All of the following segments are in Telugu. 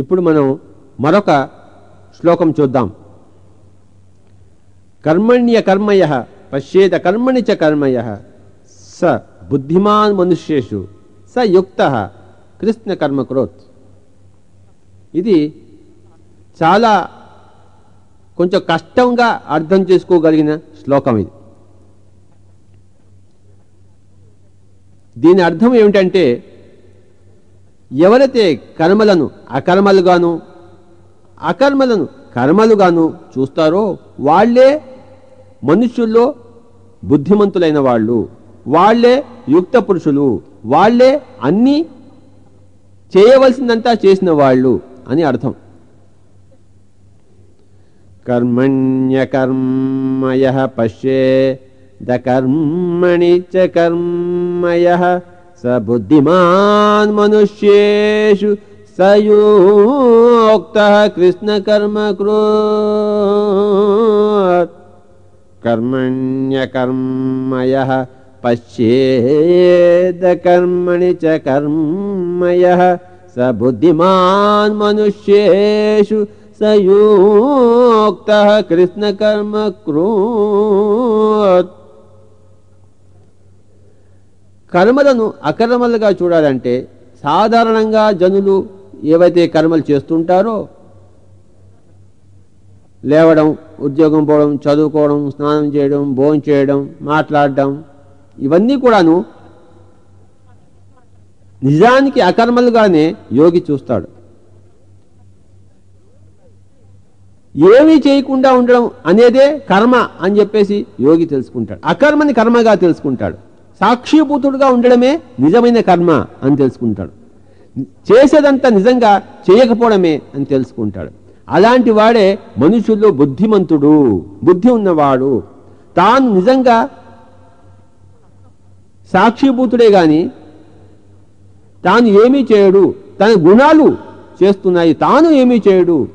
ఇప్పుడు మనం మరొక శ్లోకం చూద్దాం. కర్మణ్య కర్మయ పశ్యేత కర్మణి చ కర్మయ స బుద్ధిమాన్ మనుష్యేషు స యుక్త కృష్ణ కర్మ క్రోత్. ఇది చాలా కొంచెం కష్టంగా అర్థం చేసుకోగలిగిన శ్లోకం ఇది. దీని అర్థం ఏమిటంటే ఎవరైతే కర్మలను అకర్మలుగాను అకర్మలను కర్మలుగాను చూస్తారో వాళ్ళే మనుష్యుల్లో బుద్ధిమంతులైన వాళ్ళు వాళ్ళే యుక్త పురుషులు వాళ్ళే అన్నీ చేయవలసిందంతా చేసిన వాళ్ళు అని అర్థం. కర్మణ్యకర్మయ పశ్యే ద కర్మణి చ కర్మయ स बुद्धिमान् मनुष्येषु स योक्तः कृष्णकर्म कृमण्यकर्म यः पश्येदकर्मणि च कर्मयः स बुद्धिमान् मनुष्येषु स योक्तः कृष्णकर्म कृ కర్మలను అకర్మలుగా చూడాలంటే సాధారణంగా జనులు ఏవైతే కర్మలు చేస్తుంటారో లేవడం ఉద్యోగం పోవడం చదువుకోవడం స్నానం చేయడం భోజనం చేయడం మాట్లాడడం ఇవన్నీ కూడాను నిజానికి అకర్మలుగానే యోగి చూస్తాడు. ఏమీ చేయకుండా ఉండడం అనేదే కర్మ అని చెప్పేసి యోగి తెలుసుకుంటాడు. అకర్మని కర్మగా తెలుసుకుంటాడు. సాక్షిభూతుడుగా ఉండడమే నిజమైన కర్మ అని తెలుసుకుంటాడు. చేసేదంతా నిజంగా చేయకపోవడమే అని తెలుసుకుంటాడు. అలాంటి వాడే మనుషుల్లో బుద్ధిమంతుడు బుద్ధి ఉన్నవాడు. తాను నిజంగా సాక్షిభూతుడే గాని తాను ఏమీ చేయడు. తన గుణాలు చేస్తున్నాయి తాను ఏమీ చేయడు.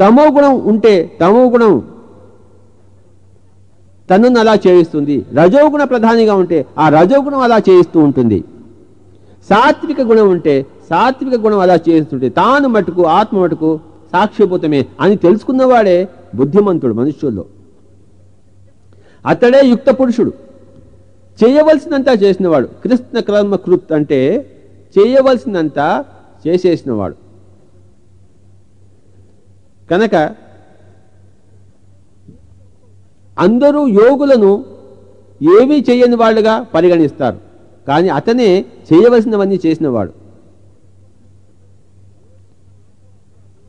తమో గుణం ఉంటే తమో గుణం తనను అలా చేయిస్తుంది. రజోగుణ ప్రధానిగా ఉంటే ఆ రజోగుణం అలా చేయిస్తూ ఉంటుంది. సాత్విక గుణం ఉంటే సాత్విక గుణం అలా చేస్తుంటే తాను మటుకు ఆత్మ మటుకు సాక్ష్యభూతమే అని తెలుసుకున్నవాడే బుద్ధిమంతుడు మనుష్యుల్లో. అతడే యుక్త పురుషుడు. చేయవలసినంతా చేసినవాడు. కృష్ణ కర్మ కృత్ అంటే చేయవలసినంతా చేసేసినవాడు. కనుక అందరూ యోగులను ఏమీ చేయని వాళ్ళుగా పరిగణిస్తారు. కానీ అతనే చేయవలసినవన్నీ చేసినవాడు.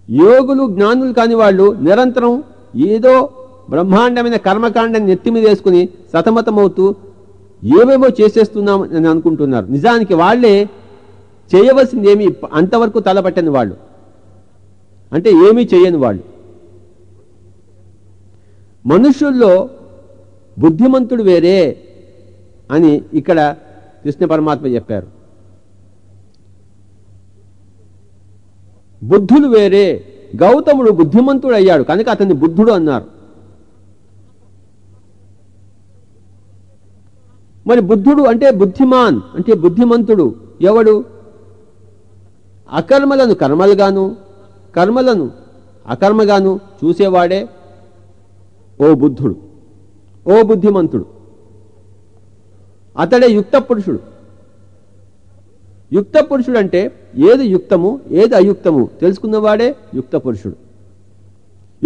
యోగులు జ్ఞానులు కాని వాళ్ళు నిరంతరం ఏదో బ్రహ్మాండమైన కర్మకాండాన్ని నెత్తి మీద వేసుకుని సతమతమవుతూ ఏమేమో చేసేస్తున్నాం అని అనుకుంటున్నారు. నిజానికి వాళ్ళే చేయవలసింది ఏమి అంతవరకు తలపట్టని వాళ్ళు. అంటే ఏమీ చేయని వాళ్ళు. మనుషుల్లో బుద్ధిమంతుడు వేరే అని ఇక్కడ కృష్ణ పరమాత్మ చెప్పారు. బుద్ధులు వేరే గౌతముడు బుద్ధిమంతుడు అయ్యాడు కనుక అతన్ని బుద్ధుడు అన్నారు. మరి బుద్ధుడు అంటే బుద్ధిమాన్ అంటే బుద్ధిమంతుడు ఎవడు? అకర్మలను కర్మలుగాను కర్మలను అకర్మగాను చూసేవాడే ఓ బుద్ధుడు ఓ బుద్ధిమంతుడు అతడే యుక్త పురుషుడు. యుక్త పురుషుడు అంటే ఏది యుక్తము ఏది అయుక్తము తెలుసుకున్నవాడే యుక్త పురుషుడు.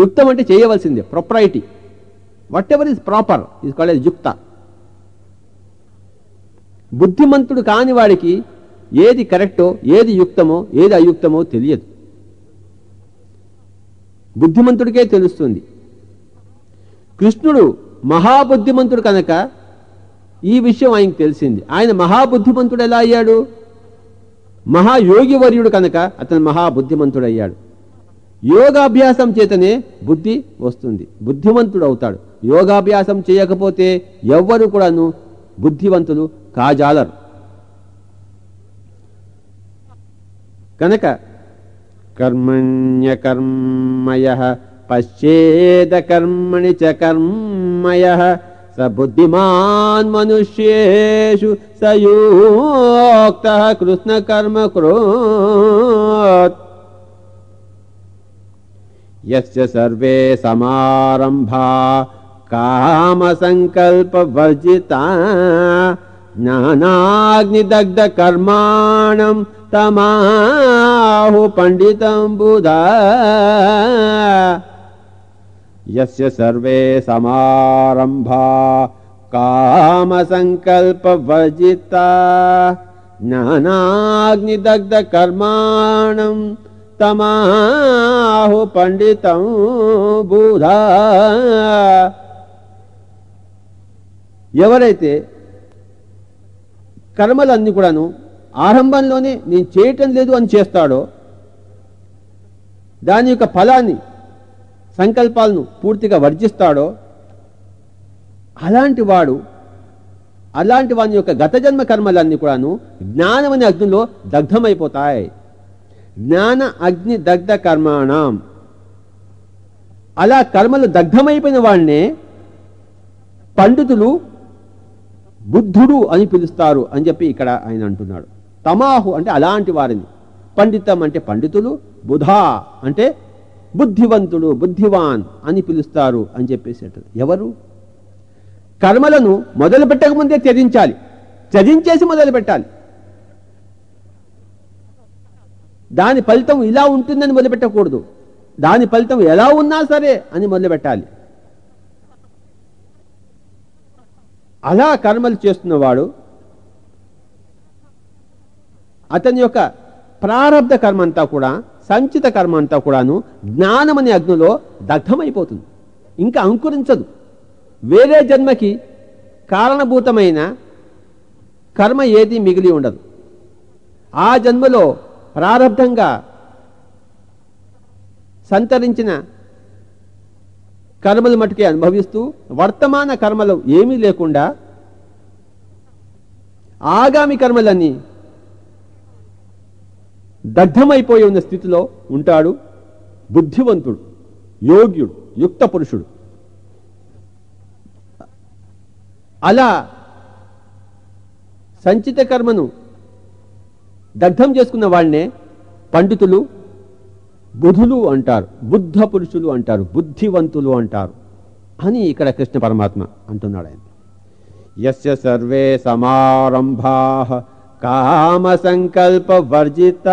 యుక్తం అంటే చేయవలసిందే propriety whatever is proper is called యుక్త బుద్ధిమంతుడు కాని వాడికి ఏది కరెక్టో ఏది యుక్తమో ఏది అయుక్తమో తెలియదు. బుద్ధిమంతుడికే తెలుస్తుంది. కృష్ణుడు మహాబుద్ధిమంతుడు కనుక ఈ విషయం ఆయనకు తెలిసింది. ఆయన మహాబుద్ధిమంతుడు ఎలా అయ్యాడు? మహాయోగి వర్యుడు కనుక అతను మహాబుద్ధిమంతుడు అయ్యాడు యోగాభ్యాసం చేతనే బుద్ధి వస్తుంది. బుద్ధిమంతుడు అవుతాడు యోగాభ్యాసం చేయకపోతే ఎవ్వరు కూడాను బుద్ధివంతులు కాజాలరు. కనుక కర్మణ్యకర్మయ पश्येदकर्मणि च कर्मयः। स बुद्धिमान् मनुष्येषु स योक्तः कृष्णकर्म कर्म यस्य सर्वे समारम्भा कामसङ्कल्पवर्जिता। ज्ञानाग्निदग्धकर्माणम् तमाहु पण्डितम् बुधा। కర్మాణం యస్య సర్వే సమారంభా కామ సంకల్ప వర్జిత జ్ఞానాగ్నిదగ్ధ కర్మాణం తమాహు పండితం బూధ ఎవరైతే కర్మలన్నీ కూడాను ఆరంభంలోనే నేను చేయటం లేదు అని చేస్తాడో దాని యొక్క ఫలాన్ని సంకల్పాలను పూర్తిగా వర్జిస్తాడో అలాంటి వాడు అలాంటి వాని యొక్క గత జన్మ కర్మలన్నీ కూడాను జ్ఞానం అనే అగ్నిలో దగ్ధమైపోతాయి. జ్ఞాన అగ్ని దగ్ధ కర్మాణం. అలా కర్మలు దగ్ధమైపోయిన వాడినే పండితులు బుద్ధుడు అని పిలుస్తారు అని చెప్పి ఇక్కడ ఆయన అంటున్నాడు. తమాహు అంటే అలాంటి వారిని. పండితం అంటే పండితులు బుధా అంటే బుద్ధివంతుడు బుద్ధివాన్ అని పిలుస్తారు అని చెప్పేసి ఎవరు? కర్మలను మొదలు పెట్టకముందే త్యజించాలి. త్యజించేసి మొదలు పెట్టాలి. దాని ఫలితం ఇలా ఉంటుందని మొదలుపెట్టకూడదు దాని ఫలితం ఎలా ఉన్నా సరే అని మొదలుపెట్టాలి అలా కర్మలు చేస్తున్నవాడు అతని యొక్క ప్రారంధ కర్మ అంతా కూడా సంచిత కర్మ అంతా కూడాను జ్ఞానమనే అగ్నిలో దగ్ధమైపోతుంది. ఇంకా అంకురించదు. వేరే జన్మకి కారణభూతమైన కర్మ ఏది మిగిలి ఉండదు. ఆ జన్మలో ప్రారంధంగా సంతరించిన కర్మలు మటుకే అనుభవిస్తూ వర్తమాన కర్మలు ఏమీ లేకుండా ఆగామి కర్మలన్నీ దగ్ధమైపోయి ఉన్న స్థితిలో ఉంటాడు బుద్ధివంతుడు యోగ్యుడు యుక్త పురుషుడు. అలా సంచిత కర్మను దగ్ధం చేసుకున్న వాళ్ళనే పండితులు బుధులు అంటారు బుద్ధ పురుషులు అంటారు బుద్ధివంతులు అంటారు అని ఇక్కడ కృష్ణ పరమాత్మ అంటున్నాడు ఆయన. యస్య సర్వే సమారంభా కామ సంకల్ప వర్జిత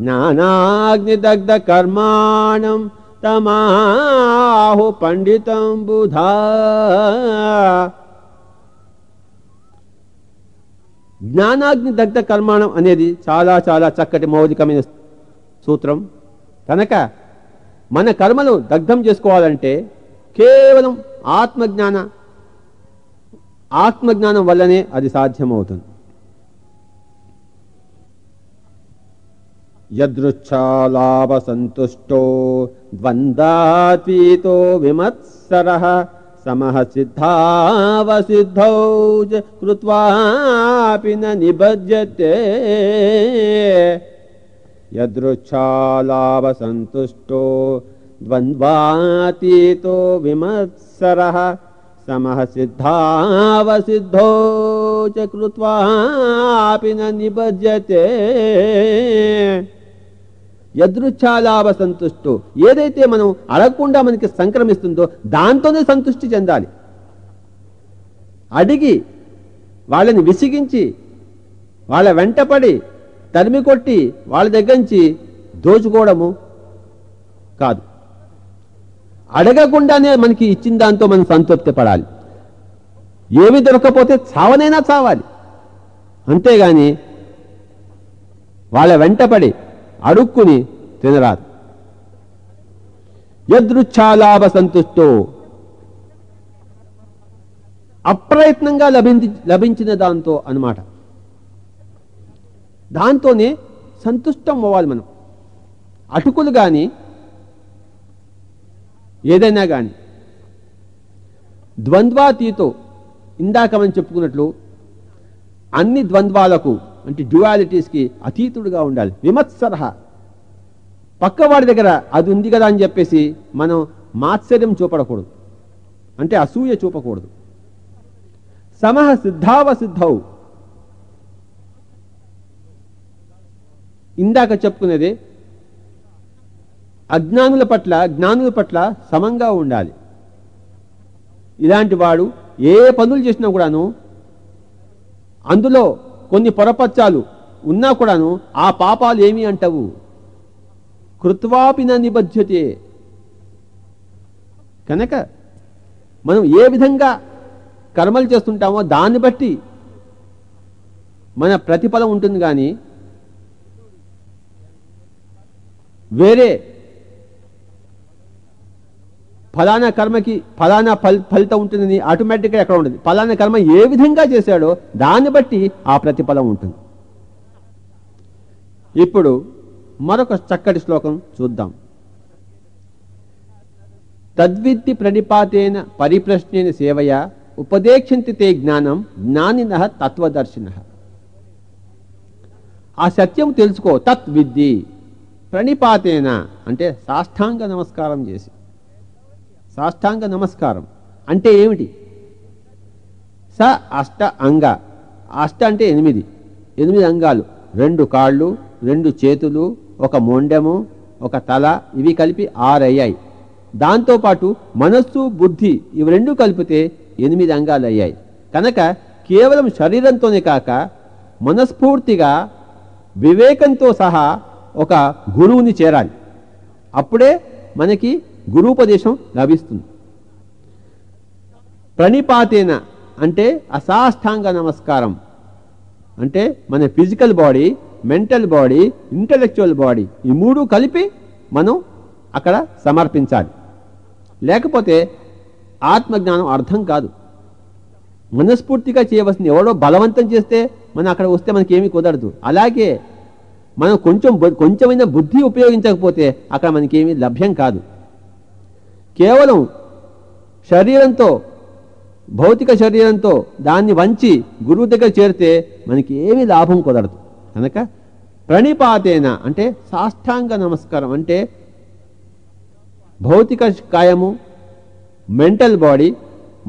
జ్ఞానాగ్నిదగ్ధ కర్మాణం తమాహు పండితం బుధా. జ్ఞానాగ్ని దగ్ధ కర్మాణం అనేది చాలా చాలా చక్కటి మౌలికమైన సూత్రం. కనుక మన కర్మలు దగ్ధం చేసుకోవాలంటే కేవలం ఆత్మజ్ఞాన ఆత్మజ్ఞానం వల్లనే అది సాధ్యమవుతుంది. यदृच्छालाभसन्तुष्टो द्वन्द्वातीतो विमत्सरः समः सिद्धावसिद्धौ च कृत्वापि न निबज्यते यदृच्छालाभसन्तुष्टो द्वन्द्वातीतो विमत्सरः समः सिद्धावसिद्धौ च कृत्वापि न निबज्यते యదృచ్ఛాలాభ సంతుష్టు ఏదైతే మనం అడగకుండా మనకి సంక్రమిస్తుందో దాంతోనే సంతృష్టి చెందాలి. అడిగి వాళ్ళని విసిగించి వాళ్ళ వెంటపడి తరిమి కొట్టి వాళ్ళ దగ్గర నుంచి దోచుకోవడము కాదు. అడగకుండానే మనకి ఇచ్చిన దాంతో మనం సంతృప్తి పడాలి ఏమి దొరకపోతే చావనైనా చావాలి. అంతేగాని వాళ్ళ వెంటపడి అడుక్కుని తినరాదు. యదృచ్ఛాలాభ సంతుష్టో. అప్రయత్నంగా లభించి లభించిన దాంతో అన్నమాట. దాంతోనే సంతుష్టం అవ్వాలి మనం. అటుకులు కానీ ఏదైనా కానీ ద్వంద్వాతీతో ఇందాక మనం చెప్పుకున్నట్లు అన్ని ద్వంద్వాలకు అంటే డ్యువాలిటీస్కి అతీతుడుగా ఉండాలి. విమత్సరహ. పక్కవాడి దగ్గర అది ఉంది కదా అని చెప్పేసి మనం మాత్సర్యం చూపడకూడదు. అంటే అసూయ చూపకూడదు. సమహ సిద్ధావసిద్ధౌ ఇందాక చెప్పుకునేది అజ్ఞానుల పట్ల జ్ఞానుల పట్ల సమంగా ఉండాలి. ఇలాంటి వాడు ఏ పనులు చేసినా కూడాను అందులో కొన్ని పొరపత్యాలు ఉన్నా కూడాను ఆ పాపాలు ఏమి అంటవు. కృత్వాపిన నిబధ్యతే. కనుక మనం ఏ విధంగా కర్మలు చేస్తుంటామో దాన్ని బట్టి మన ప్రతిఫలం ఉంటుంది కానీ వేరే ఫలానా కర్మకి ఫలానా ఫల్ ఫలితం ఉంటుందని ఆటోమేటిక్గా ఎక్కడ ఉండదు. ఫలానా కర్మ ఏ విధంగా చేశాడో దాన్ని బట్టి ఆ ప్రతిఫలం ఉంటుంది. ఇప్పుడు మరొక చక్కటి శ్లోకం చూద్దాం. తద్విద్ది ప్రణిపాతేన పరిప్రశ్నేన సేవయ ఉపదేక్షంతి తే జ్ఞానం జ్ఞానిన తత్వదర్శిన. ఆ సత్యం తెలుసుకో తత్విద్ది ప్రణిపాతేన అంటే సాష్టాంగ నమస్కారం చేసి. సాష్టాంగ నమస్కారం. అంటే ఏమిటి? స అష్ట అంగ. అష్ట అంటే ఎనిమిది. ఎనిమిది అంగాలు. రెండు కాళ్ళు రెండు చేతులు ఒక మొండెము ఒక తల ఇవి కలిపి ఆరయ్యాయి. దాంతోపాటు మనస్సు బుద్ధి ఇవి రెండు కలిపితే ఎనిమిది అంగాలు అయ్యాయి కనుక కేవలం శరీరంతోనే కాక మనస్ఫూర్తిగా వివేకంతో సహా ఒక గురువుని చేరాలి. అప్పుడే మనకి గురూపదేశం లభిస్తుంది. ప్రణిపాతేన అంటే అసాష్టాంగ నమస్కారం. అంటే మన physical body mental body intellectual body ఈ మూడు కలిపి మనం అక్కడ సమర్పించాలి. లేకపోతే ఆత్మజ్ఞానం అర్థం కాదు. మనస్ఫూర్తిగా చేయవలసింది ఎవడో బలవంతం చేస్తే మనం అక్కడ వస్తే మనకి ఏమీ కుదరదు. అలాగే మనం కొంచెం కొంచెమైనా బుద్ధి ఉపయోగించకపోతే అక్కడ మనకేమీ లభ్యం కాదు. కేవలం శరీరంతో భౌతిక శరీరంతో దాన్ని వంచి గురువు దగ్గర చేరితే మనకి ఏమీ లాభం కుదరదు. కనుక ప్రణిపాతేన అంటే సాష్టాంగ నమస్కారం అంటే భౌతిక కాయము మెంటల్ బాడీ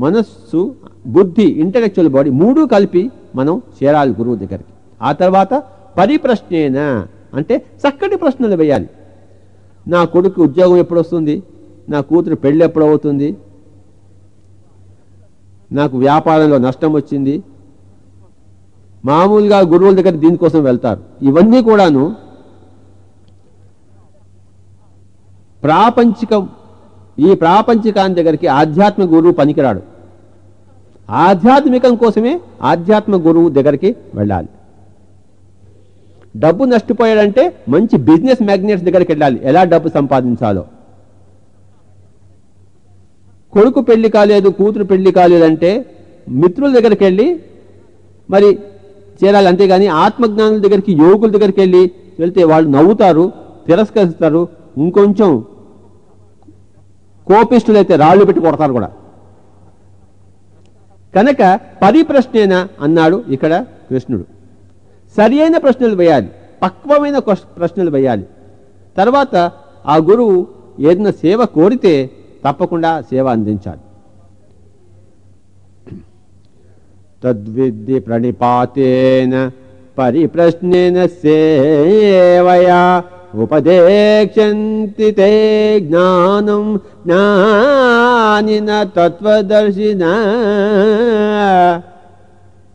మనస్సు బుద్ధి ఇంటలెక్చువల్ బాడీ మూడు కలిపి మనం చేరాలి గురువు దగ్గరికి. ఆ తర్వాత పరిప్రశ్నేన అంటే చక్కటి ప్రశ్నలు వేయాలి. నా కొడుకు ఉద్యోగం ఎప్పుడు వస్తుంది? నా కూతురు పెళ్ళి ఎప్పుడు అవుతుంది? నాకు వ్యాపారంలో నష్టం వచ్చింది. మామూలుగా గురువుల దగ్గర దీనికోసం వెళ్తారు. ఇవన్నీ కూడాను ప్రాపంచికం ఈ ప్రాపంచికాన్ని దగ్గరికి ఆధ్యాత్మిక గురువు పనికిరాడు. ఆధ్యాత్మికం కోసమే ఆధ్యాత్మిక గురువు దగ్గరికి వెళ్ళాలి. డబ్బు నష్టపోయాడంటే మంచి బిజినెస్ మ్యాగ్నెట్స్ దగ్గరికి వెళ్ళాలి. ఎలా డబ్బు సంపాదించాలో. కొడుకు పెళ్ళి కాలేదు కూతురు పెళ్ళి కాలేదంటే మిత్రుల దగ్గరికి వెళ్ళి మరి చేరాలి. అంతేగాని ఆత్మజ్ఞానుల దగ్గరికి యోగుల దగ్గరికి వెళ్ళి వెళ్తే వాళ్ళు నవ్వుతారు తిరస్కరిస్తారు. ఇంకొంచెం కోపిష్ఠులైతే రాళ్ళు పెట్టి కొడతారు కూడా. కనుక పరిప్రశ్నేనా అన్నాడు ఇక్కడ కృష్ణుడు. సరి అయిన ప్రశ్నలు వేయాలి. పక్వమైన క్వశ్- ప్రశ్నలు వేయాలి. తర్వాత ఆ గురువు ఏదైనా సేవ కోరితే తప్పకుండా సేవ అందించాలి. తద్విద్ది ప్రణిపాతేన పరిప్రశ్నేన సేవయా ఉపదేక్షంతి తే జ్ఞానం జ్ఞానిన తత్వదర్శిన.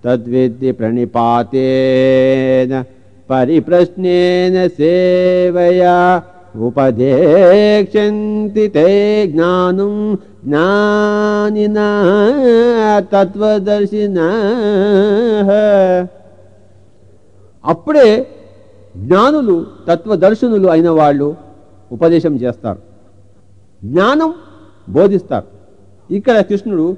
తద్విద్ది ప్రణిపాతేన పరిప్రశ్నేన సేవయా ఉపదేక్షంతి తే జ్ఞానం జ్ఞానిన తత్వదర్శిన. అప్పుడే జ్ఞానులు తత్వదర్శనులు అయిన వాళ్ళు ఉపదేశం చేస్తారు. జ్ఞానం బోధిస్తారు. ఇక్కడ కృష్ణుడు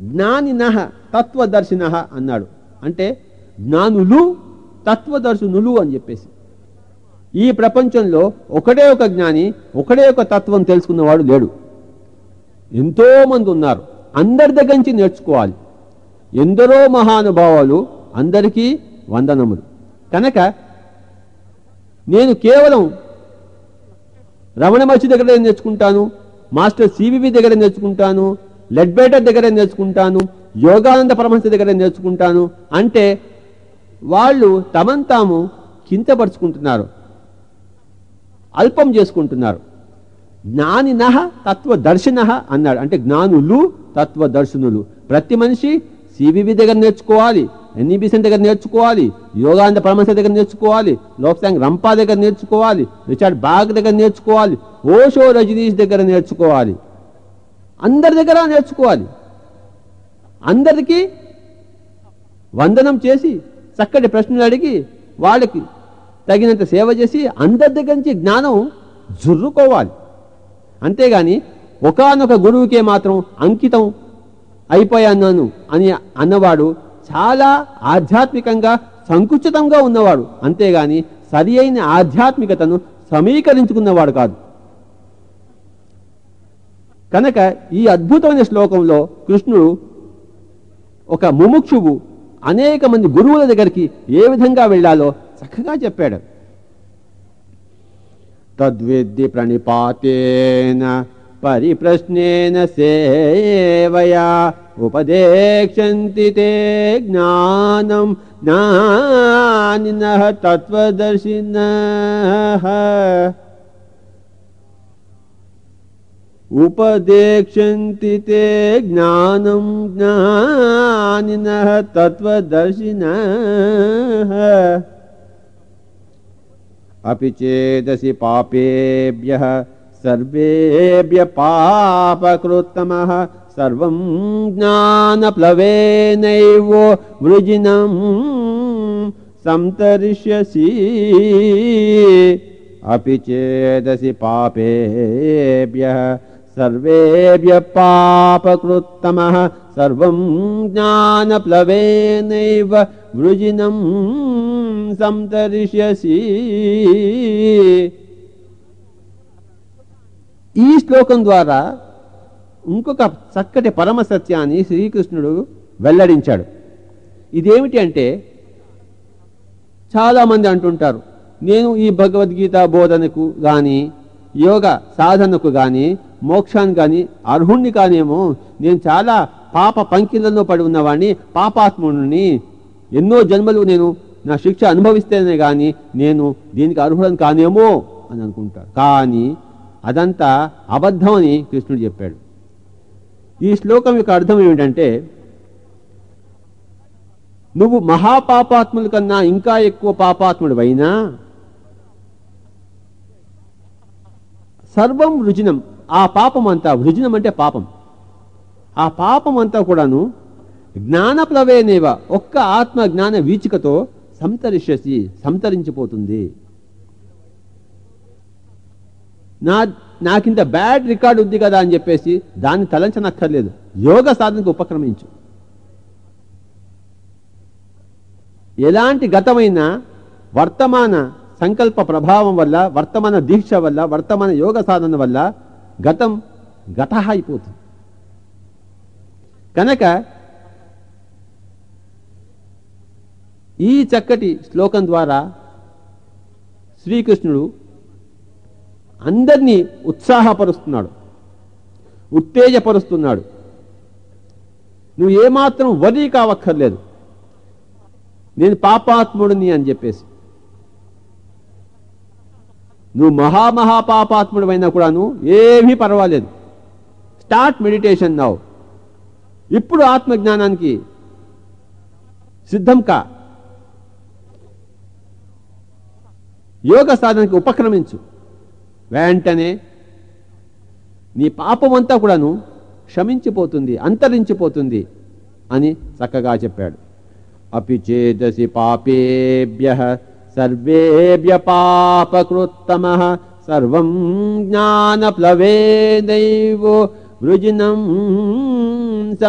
జ్ఞానిన తత్వదర్శిన అన్నాడు. అంటే జ్ఞానులు తత్వదర్శనులు అని చెప్పేసి. ఈ ప్రపంచంలో ఒకడే ఒక జ్ఞాని ఒకడే ఒక తత్వం తెలుసుకున్నవాడు లేడు. ఎంతోమంది ఉన్నారు. అందరి దగ్గర నుంచి నేర్చుకోవాలి. ఎందరో మహానుభావాలు అందరికీ వందనములు. కనుక నేను కేవలం రమణ మహర్షి దగ్గర నేర్చుకుంటాను మాస్టర్ సివివి దగ్గర నేర్చుకుంటాను లెడ్బేటర్ దగ్గర నేర్చుకుంటాను యోగానంద పరమహంస దగ్గర నేర్చుకుంటాను అంటే వాళ్ళు తమను తాము కించపరుచుకుంటున్నారు. అల్పం చేసుకుంటున్నారు. జ్ఞానిన తత్వదర్శిన అన్నాడు. అంటే జ్ఞానులు తత్వదర్శనులు. ప్రతి మనిషి సివివి దగ్గర నేర్చుకోవాలి ఎన్ఈబిసన్ దగ్గర నేర్చుకోవాలి యోగానంద పరమశ దగ్గర నేర్చుకోవాలి లోక్సాంగ్ రంపా దగ్గర నేర్చుకోవాలి రిచార్డ్ బాగ్ దగ్గర నేర్చుకోవాలి ఓషో రజనీష్ దగ్గర నేర్చుకోవాలి. అందరి దగ్గర నేర్చుకోవాలి. అందరికీ వందనం చేసి చక్కటి ప్రశ్నలు అడిగి వాళ్ళకి తగినంత సేవ చేసి అందరి దగ్గర నుంచి జ్ఞానం జుర్రుకోవాలి. అంతేగాని ఒకనొక గురువుకే మాత్రం అంకితం అయిపోయాను అని అన్నవాడు చాలా ఆధ్యాత్మికంగా సంకుచితంగా ఉన్నవాడు. అంతేగాని సరి అయిన ఆధ్యాత్మికతను సమీకరించుకున్నవాడు కాదు. కనుక ఈ అద్భుతమైన శ్లోకంలో కృష్ణుడు ఒక ముముక్షువు అనేక మంది గురువుల దగ్గరికి ఏ విధంగా వెళ్ళాలో చక్కగా చెప్పాడు తద్విద్ది ప్రణిపాతేన పరిప్రశ్నేన సేవయా ఉపదేక్షంతి తే జ్ఞానం జ్ఞానిన తత్వదర్శిన ఉపదేక్షంతి తే జ్ఞానం జ్ఞానిన తత్వదర్శిన अपि चेदसि पापेभ्यः सर्वेभ्य पापकृत्तमः सर्वं ज्ञानप्लवेनैव वृजिनं संतरिष्यसि। अपि चेदसि पापेभ्यः सर्वेभ्य पापकृत्तमः सर्वं ज्ञानप्लवेनैव वृजिनं సంతరిష్యసి ఈ శ్లోకం ద్వారా ఇంకొక చక్కటి పరమ సత్యాన్ని శ్రీకృష్ణుడు వెల్లడించాడు ఇదేమిటి అంటే చాలామంది అంటుంటారు నేను ఈ భగవద్గీత బోధనకు కానీ యోగ సాధనకు కానీ మోక్షాన్ని కానీ అర్హుణ్ణి కానేమో నేను చాలా పాప పంకిలలో పడి ఉన్నవాడిని పాపాత్ముడిని ఎన్నో జన్మలు నేను నా శిక్ష అనుభవిస్తేనే కానీ నేను దీనికి అర్హుడని కానేమో అని అనుకుంటాడు. కానీ అదంతా అబద్ధం అని కృష్ణుడు చెప్పాడు. ఈ శ్లోకం యొక్క అర్థం ఏమిటంటే నువ్వు మహాపాపాత్ముల కన్నా ఇంకా ఎక్కువ పాపాత్ముడు అయినా సర్వం వృజనం ఆ పాపం అంతా వృజనం అంటే పాపం. ఆ పాపం అంతా కూడాను జ్ఞానప్లవేనేవ ఒక్క ఆత్మ జ్ఞాన వీచికతో సంతరిష్యసి సంతరించిపోతుంది. నా నాకింత బ్యాడ్ రికార్డు ఉంది కదా అని చెప్పేసి దాన్ని తలంచనక్కర్లేదు. యోగ సాధనకు ఉపక్రమించు. ఎలాంటి గతమైన వర్తమాన సంకల్ప ప్రభావం వల్ల వర్తమాన దీక్ష వల్ల వర్తమాన యోగ సాధన వల్ల గతం గత అయిపోతుంది. కనుక ఈ చక్కటి శ్లోకం ద్వారా శ్రీకృష్ణుడు అందరినీ ఉత్సాహపరుస్తున్నాడు ఉత్తేజపరుస్తున్నాడు. నువ్వు ఏమాత్రం వరి కావక్కర్లేదు. నేను పాపాత్ముడిని అని చెప్పేసి. నువ్వు మహామహా పాపాత్ముడు అయినా కూడాను ఏమీ పర్వాలేదు. స్టార్ట్ మెడిటేషన్ నావు ఇప్పుడు ఆత్మజ్ఞానానికి సిద్ధం కా. యోగ సాధనకి ఉపక్రమించు. వెంటనే నీ పాపమంతా కూడాను క్షమించిపోతుంది అంతరించిపోతుంది అని చక్కగా చెప్పాడు. అపి చేదసి పాపేభ్య సర్వేభ్య పాపకృత్తమ సర్వం జ్ఞానప్లవేదైవో ृजनंष्यसि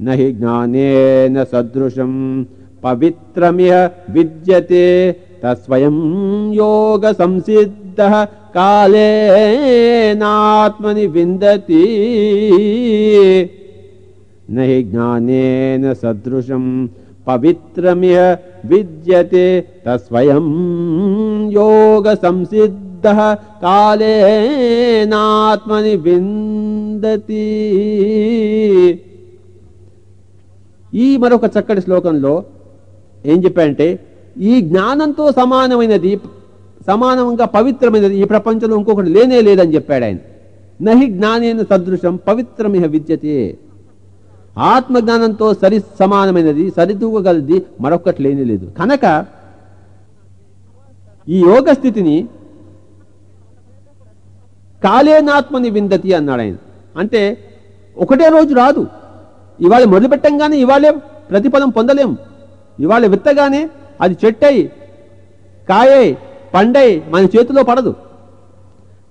न हि ज्ञानेन सदृशं पवित्रमिह विद्यते तस्वयं योगसंसिद्धः कालेनात्मनि विन्दति। न हि ज्ञानेन सदृशं पवित्रमिह विद्यते तस्वयं योगसंसिद्ध సంసిద్ధ కాలేనాత్మని విందతి ఈ మరొక చక్కటి శ్లోకంలో ఏం చెప్పాడంటే ఈ జ్ఞానంతో సమానమైనది సమానంగా పవిత్రమైనది ఈ ప్రపంచంలో ఇంకొకటి లేనే లేదని చెప్పాడు ఆయన. నహి జ్ఞానేన సదృశం పవిత్రమిహ విద్యతే. ఆత్మజ్ఞానంతో సరి సమానమైనది సరితూగగలది మరొకటి లేనే లేదు. కనుక ఈ యోగ స్థితిని కాలేనాత్మని విందతి అన్నాడు ఆయన. అంటే ఒకటే రోజు రాదు. ఇవాళ మొదలుపెట్టంగానే ఇవాళే ప్రతిఫలం పొందలేం. ఇవాళ విత్తగానే అది చెట్టై కాయై పండై మన చేతిలో పడదు.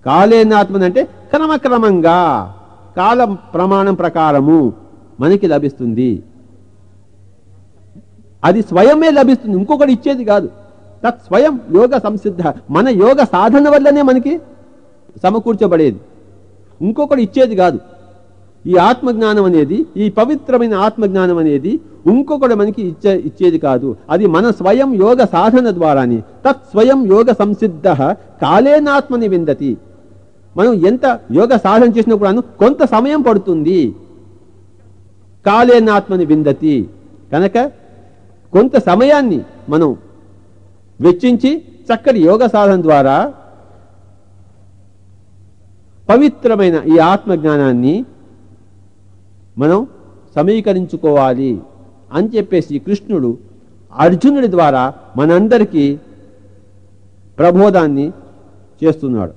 కాలేనాత్మని అంటే క్రమక్రమంగా కాల ప్రమాణం ప్రకారము మనకి లభిస్తుంది. అది స్వయమే లభిస్తుంది. ఇంకొకటి ఇచ్చేది కాదు. తత్ స్వయం యోగ సంసిద్ధ మన యోగ సాధన వల్లనే మనకి సమకూర్చబడేది. ఇంకొకటి ఇచ్చేది కాదు. ఈ ఆత్మజ్ఞానం అనేది ఈ పవిత్రమైన ఆత్మజ్ఞానం అనేది ఇంకొకటి మనకి ఇచ్చే ఇచ్చేది కాదు. అది మన స్వయం యోగ సాధన ద్వారానే. తత్ స్వయం యోగ సంసిద్ధ కాలేనాత్మని విందతి. మనం ఎంత యోగ సాధన చేసినప్పుడు కొంత సమయం పడుతుంది. కాలేనాత్మని విందతి. కనుక కొంత సమయాన్ని మనం వెచ్చించి చక్కటి యోగ సాధన ద్వారా పవిత్రమైన ఈ ఆత్మజ్ఞానాన్ని మనం సమీకరించుకోవాలి అని చెప్పేసి కృష్ణుడు అర్జునుడి ద్వారా మనందరికీ ప్రబోధాన్ని చేస్తున్నాడు.